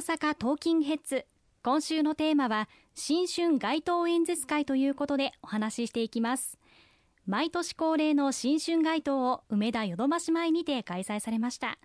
阪トーキンヘッズ。今週のテーマは新春街頭演説会ということでお話ししていきます。毎年恒例の新春街頭を梅田ヨドバシ前にて開催されました。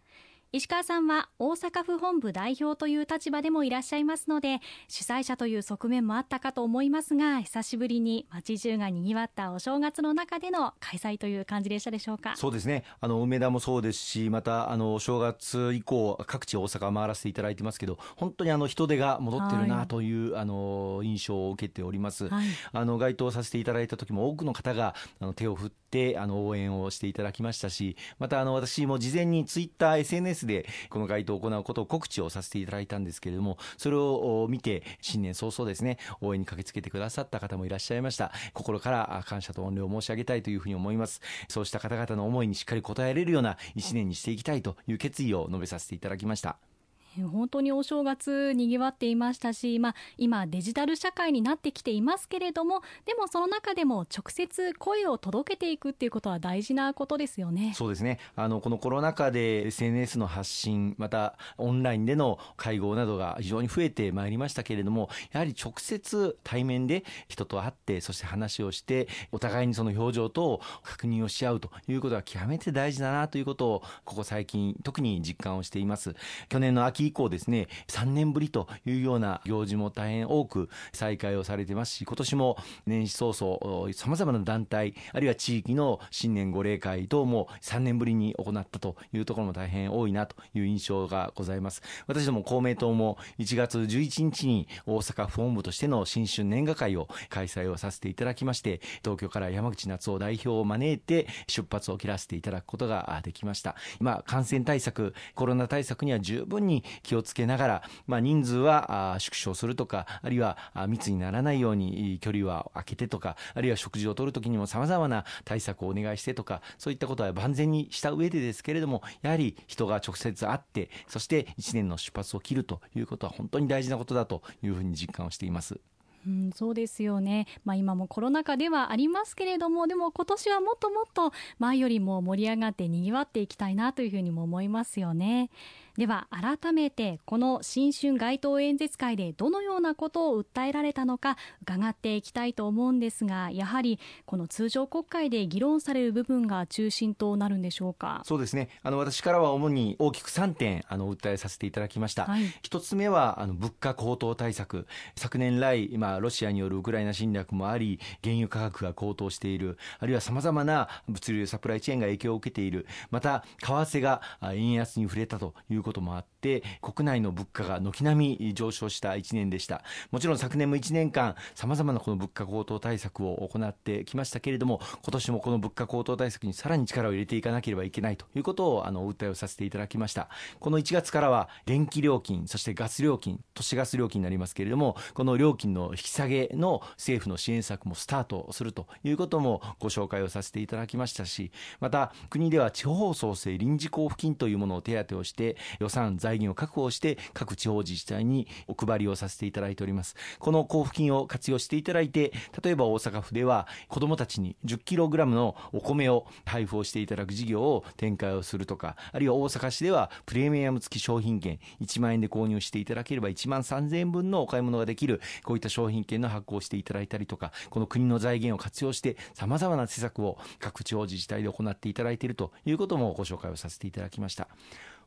石川さんは大阪府本部代表という立場でもいらっしゃいますので主催者という側面もあったかと思いますが久しぶりに街中がにぎわったお正月の中での開催という感じでしたでしょうか？そうですね。あの梅田もそうですしまたあのお正月以降各地大阪回らせていただいてますけど本当にあの人手が戻ってるなという、はい、あの印象を受けております、はい、あの該当させていただいた時も多くの方があの手を振ってあの応援をしていただきましたしまたあの私も事前にツイッター SNS でこの該当を行うことを告知をさせていただいたんですけれども、それを見て、新年早々ですね、応援に駆けつけてくださった方もいらっしゃいました。心から感謝と御礼を申し上げたいというふうに思います。そうした方々の思いにしっかり応えられるような一年にしていきたいという決意を述べさせていただきました。本当にお正月にぎわっていましたし、まあ、今デジタル社会になってきていますけれどもでもその中でも直接声を届けていくっていうことは大事なことですよね。そうですね。あのこのコロナ禍で SNS の発信またオンラインでの会合などが非常に増えてまいりましたけれどもやはり直接対面で人と会ってそして話をしてお互いにその表情と確認をし合うということは極めて大事だなということをここ最近特に実感をしています。去年の秋以降ですね、3年ぶりというような行事も大変多く再開をされてますし、今年も年始早々、様々な団体、あるいは地域の新年御礼会等も3年ぶりに行ったというところも大変多いなという印象がございます。私ども公明党も1月11日に大阪府本部としての新春年賀会を開催をさせていただきまして、東京から山口夏夫代表を招いて出発を切らせていただくことができました。今、感染対策、コロナ対策には十分に気をつけながら、まあ、人数は縮小するとか、あるいは密にならないように距離は空けてとか、あるいは食事をとるときにも様々な対策をお願いしてとか、そういったことは万全にした上でですけれども、やはり人が直接会って、そして1年の出発を切るということは本当に大事なことだというふうに実感をしています。うん、そうですよね、まあ、今もコロナ禍ではありますけれどもでも今年はもっともっと前よりも盛り上がってにぎわっていきたいなというふうにも思いますよね。では改めてこの新春街頭演説会でどのようなことを訴えられたのか伺っていきたいと思うんですがやはりこの通常国会で議論される部分が中心となるんでしょうか？そうですね。あの私からは主に大きく3点あの訴えさせていただきました、はい、1つ目はあの物価高騰対策。昨年来今ロシアによるウクライナ侵略もあり原油価格が高騰している。あるいはさまざまな物流サプライチェーンが影響を受けている。また為替が円安に触れたということもあって国内の物価が軒並み上昇した1年でした。もちろん昨年も1年間さまざまなこの物価高騰対策を行ってきましたけれども今年もこの物価高騰対策にさらに力を入れていかなければいけないということをあのお訴えをさせていただきました。この1月からは電気料金そしてガス料金都市ガス料金になりますけれどもこの料金の引き下げの政府の支援策もスタートするということもご紹介をさせていただきましたしまた国では地方創生臨時交付金というものを手当てをして予算財財源を確保して各地方自治体にお配りをさせていただいておりますこの交付金を活用していただいて例えば大阪府では子どもたちに 10kg のお米を配布をしていただく事業を展開をするとかあるいは大阪市ではプレミアム付き商品券1万円で購入していただければ1万3000円分のお買い物ができるこういった商品券の発行をしていただいたりとかこの国の財源を活用してさまざまな施策を各地方自治体で行っていただいているということもご紹介をさせていただきました。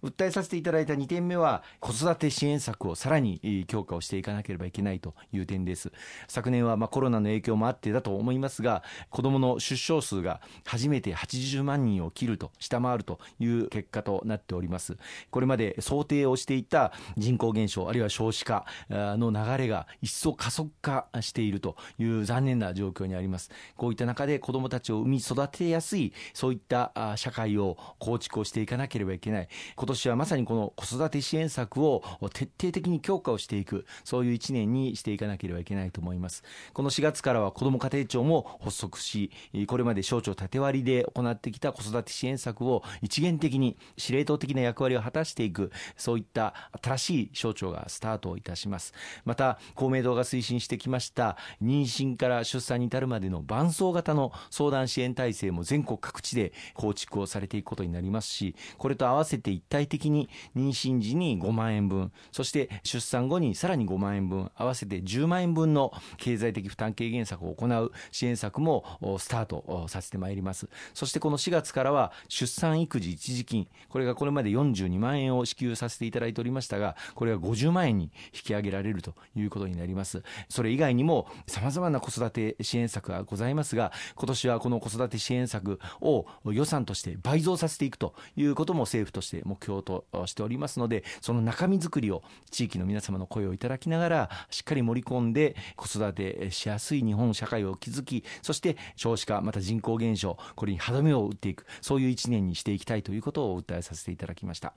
訴えさせていただいた2点目は子育て支援策をさらに強化をしていかなければいけないという点です。昨年はまコロナの影響もあってだと思いますが子どもの出生数が初めて80万人を切ると下回るという結果となっております。これまで想定をしていた人口減少あるいは少子化の流れが一層加速化しているという残念な状況にあります。こういった中で子どもたちを産み育てやすいそういった社会を構築をしていかなければいけない。今年はまさにこの子育て支援策を徹底的に強化をしていくそういう1年にしていかなければいけないと思います。この4月からは子ども家庭庁も発足しこれまで省庁縦割りで行ってきた子育て支援策を一元的に司令塔的な役割を果たしていくそういった新しい省庁がスタートいたします。また公明党が推進してきました妊娠から出産に至るまでの伴走型の相談支援体制も全国各地で構築をされていくことになりますしこれと合わせて一体体的に妊娠時に5万円分そして出産後にさらに5万円分合わせて10万円分の経済的負担軽減策を行う支援策もスタートさせてまいります。そしてこの4月からは出産育児一時金これがこれまで42万円を支給させていただいておりましたがこれが50万円に引き上げられるということになります。それ以外にも様々な子育て支援策がございますが今年はこの子育て支援策を予算として倍増させていくということも政府として目標としておりますのでその中身作りを地域の皆様の声をいただきながらしっかり盛り込んで子育てしやすい日本社会を築きそして少子化また人口減少これに歯止めを打っていくそういう一年にしていきたいということを訴えさせていただきました。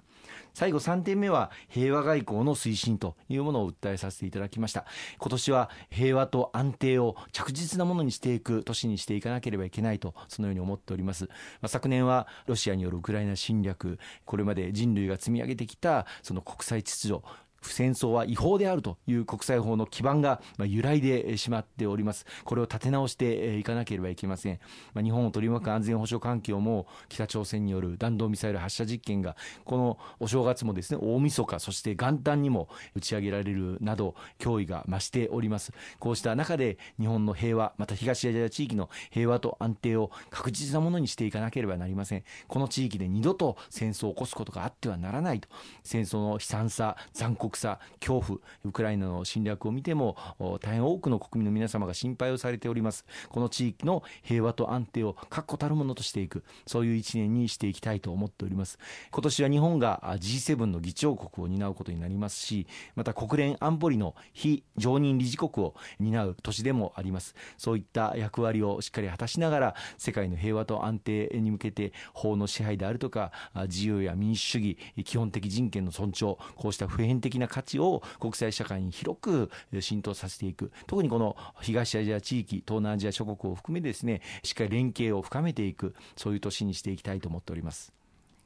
最後3点目は平和外交の推進というものを訴えさせていただきました。今年は平和と安定を着実なものにしていく年にしていかなければいけないとそのように思っております、まあ、昨年はロシアによるウクライナ侵略これまで人類が積み上げてきたその国際秩序。戦争は違法であるという国際法の基盤が揺らいでしまっております。これを立て直していかなければいけません。日本を取り巻く安全保障環境も北朝鮮による弾道ミサイル発射実験がこのお正月もですね大晦日そして元旦にも打ち上げられるなど脅威が増しております。こうした中で日本の平和また東アジア地域の平和と安定を確実なものにしていかなければなりません。この地域で二度と戦争を起こすことがあってはならないと戦争の悲惨さ残酷さ恐怖ウクライナの侵略を見ても大変多くの国民の皆様が心配をされております。この地域の平和と安定を確固たるものとしていく。そういう一年にしていきたいと思っております。今年は日本が G7 の議長国を担うことになりますしまた国連安保理の非常任理事国を担う年でもあります。そういった役割をしっかり果たしながら世界の平和と安定に向けて法の支配であるとか自由や民主主義基本的人権の尊重こうした普遍的な価値を国際社会に広く浸透させていく特にこの東アジア地域東南アジア諸国を含めですねしっかり連携を深めていくそういう年にしていきたいと思っております。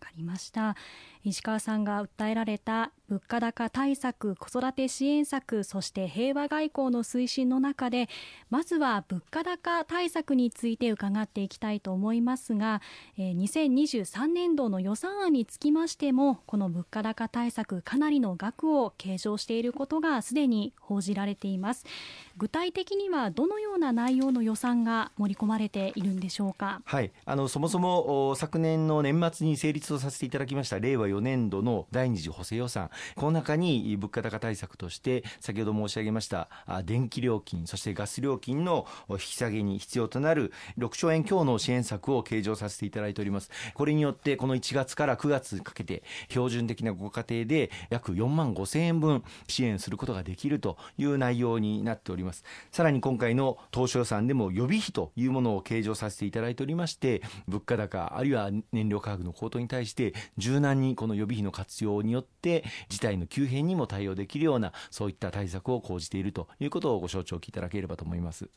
わかりました石川さんが訴えられた物価高対策、子育て支援策、そして平和外交の推進の中で、まずは物価高対策について伺っていきたいと思いますが、2023年度の予算案につきましても、この物価高対策、かなりの額を計上していることがすでに報じられています。具体的にはどのような内容の予算が盛り込まれているんでしょうか？はい、あのそもそも昨年の年末に成立をさせていただきました令和4年度の第二次補正予算。この中に物価高対策として先ほど申し上げました電気料金そしてガス料金の引き下げに必要となる6兆円強の支援策を計上させていただいております。これによってこの1月から9月かけて標準的なご家庭で約4万5千円分支援することができるという内容になっております。さらに今回の当初予算でも予備費というものを計上させていただいておりまして物価高あるいは燃料価格の高騰に対して柔軟にこの予備費の活用によって事態の急変にも対応できるようなそういった対策を講じているということをご承知おきいただければと思います。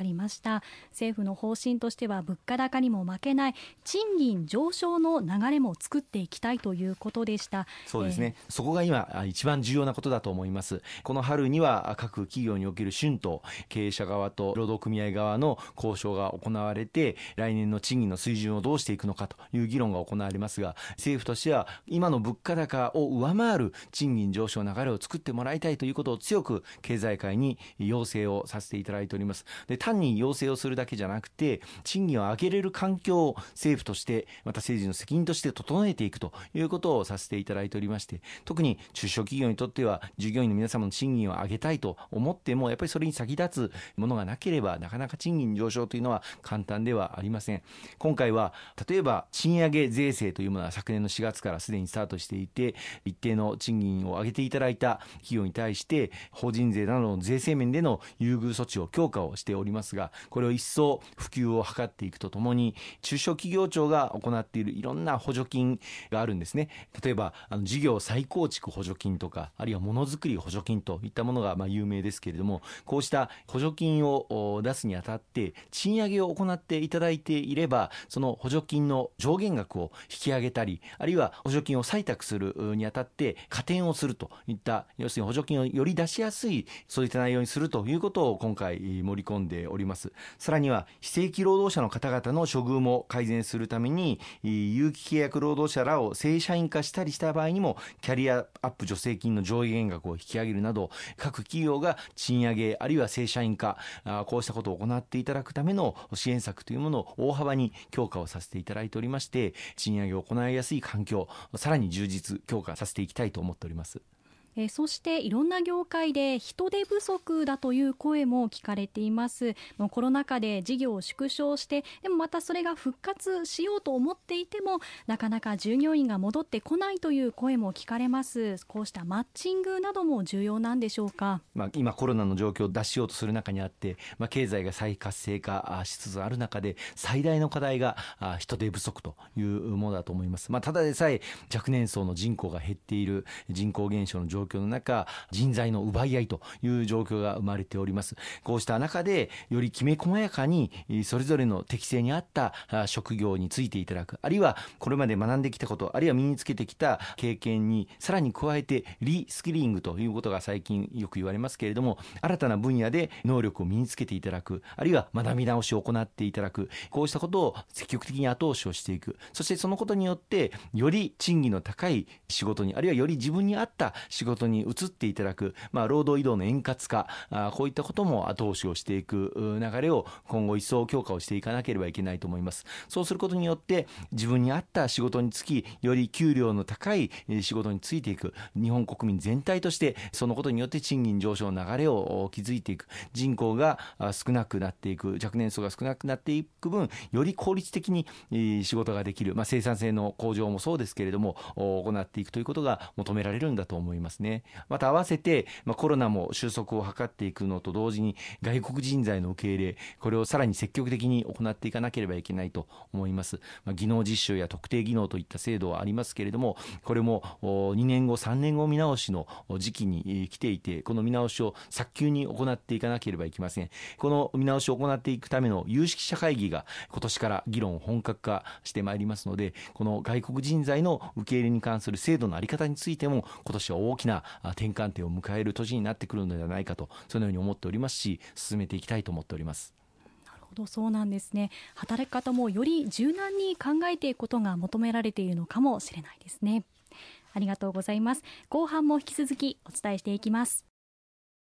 かりました。政府の方針としては物価高にも負けない賃金上昇の流れも作っていきたいということでした。そうですね、えー、そこが今一番重要なことだと思います。この春には各企業における春闘経営者側と労働組合側の交渉が行われて来年の賃金の水準をどうしていくのかという議論が行われますが政府としては今の物価高を上回る賃金上昇の流れを作ってもらいたいということを強く経済界に要請をさせていただいております。で単に要請をするだけじゃなくて賃金を上げれる環境を政府としてまた政治の責任として整えていくということをさせていただいておりまして特に中小企業にとっては従業員の皆様の賃金を上げたいと思ってもやっぱりそれに先立つものがなければなかなか賃金上昇というのは簡単ではありません。今回は例えば賃上げ税制というものは昨年の4月からすでにスタートしていて一定の賃金を上げていただいた企業に対して法人税などの税制面での優遇措置を強化をしております。りますがこれを一層普及を図っていくとともに中小企業庁が行っているいろんな補助金があるんですね。例えばあの事業再構築補助金とかあるいはものづくり補助金といったものがまあ有名ですけれどもこうした補助金を出すにあたって賃上げを行っていただいていればその補助金の上限額を引き上げたりあるいは補助金を採択するにあたって加点をするといった要するに補助金をより出しやすいそういった内容にするということを今回盛り込んでておりますさらには非正規労働者の方々の処遇も改善するために有期契約労働者らを正社員化したりした場合にもキャリアアップ助成金の上限額を引き上げるなど各企業が賃上げあるいは正社員化こうしたことを行っていただくための支援策というものを大幅に強化をさせていただいておりまして賃上げを行いやすい環境さらに充実強化させていきたいと思っております。えそしていろんな業界で人手不足だという声も聞かれています。もうコロナ禍で事業を縮小してでもまたそれが復活しようと思っていてもなかなか従業員が戻ってこないという声も聞かれます。こうしたマッチングなども重要なんでしょうか、まあ、今コロナの状況を脱しようとする中にあって、まあ、経済が再活性化しつつある中で最大の課題が人手不足というものだと思います、まあ、ただでさえ若年層の人口が減っている人口減少の状状況の中、人材の奪い合いという状況が生まれております。こうした中で、よりきめ細やかに、それぞれの適性に合った職業についていただく、あるいはこれまで学んできたこと、あるいは身につけてきた経験にさらに加えてリスキリングということが最近よく言われますけれども、新たな分野で能力を身につけていただく、あるいは学び直しを行っていただく、こうしたことを積極的に後押しをしていく。そしてそのことによって、より賃金の高い仕事に、あるいはより自分に合った仕事事に移っていただく、まあ、労働移動の円滑化あ、こういったことも後押しをしていく流れを今後一層強化をしていかなければいけないと思います。そうすることによって、自分に合った仕事につき、より給料の高い仕事についていく、日本国民全体として、そのことによって賃金上昇の流れを築いていく、人口が少なくなっていく、若年層が少なくなっていく分、より効率的に仕事ができる、まあ、生産性の向上もそうですけれども、行っていくということが求められるんだと思います。ね。また合わせて、まあ、コロナも収束を図っていくのと同時に外国人材の受け入れこれをさらに積極的に行っていかなければいけないと思います、まあ、技能実習や特定技能といった制度はありますけれどもこれも2年後3年後見直しの時期に来ていてこの見直しを早急に行っていかなければいけませんこの見直しを行っていくための有識者会議が今年から議論を本格化してまいりますのでこの外国人材の受け入れに関する制度の在り方についても今年は大きなな転換点を迎える年になってくるのではないかとそのように思っておりますし進めていきたいと思っております。なるほどそうなんですね。働き方もより柔軟に考えていくことが求められているのかもしれないですね。ありがとうございます。後半も引き続きお伝えしていきます。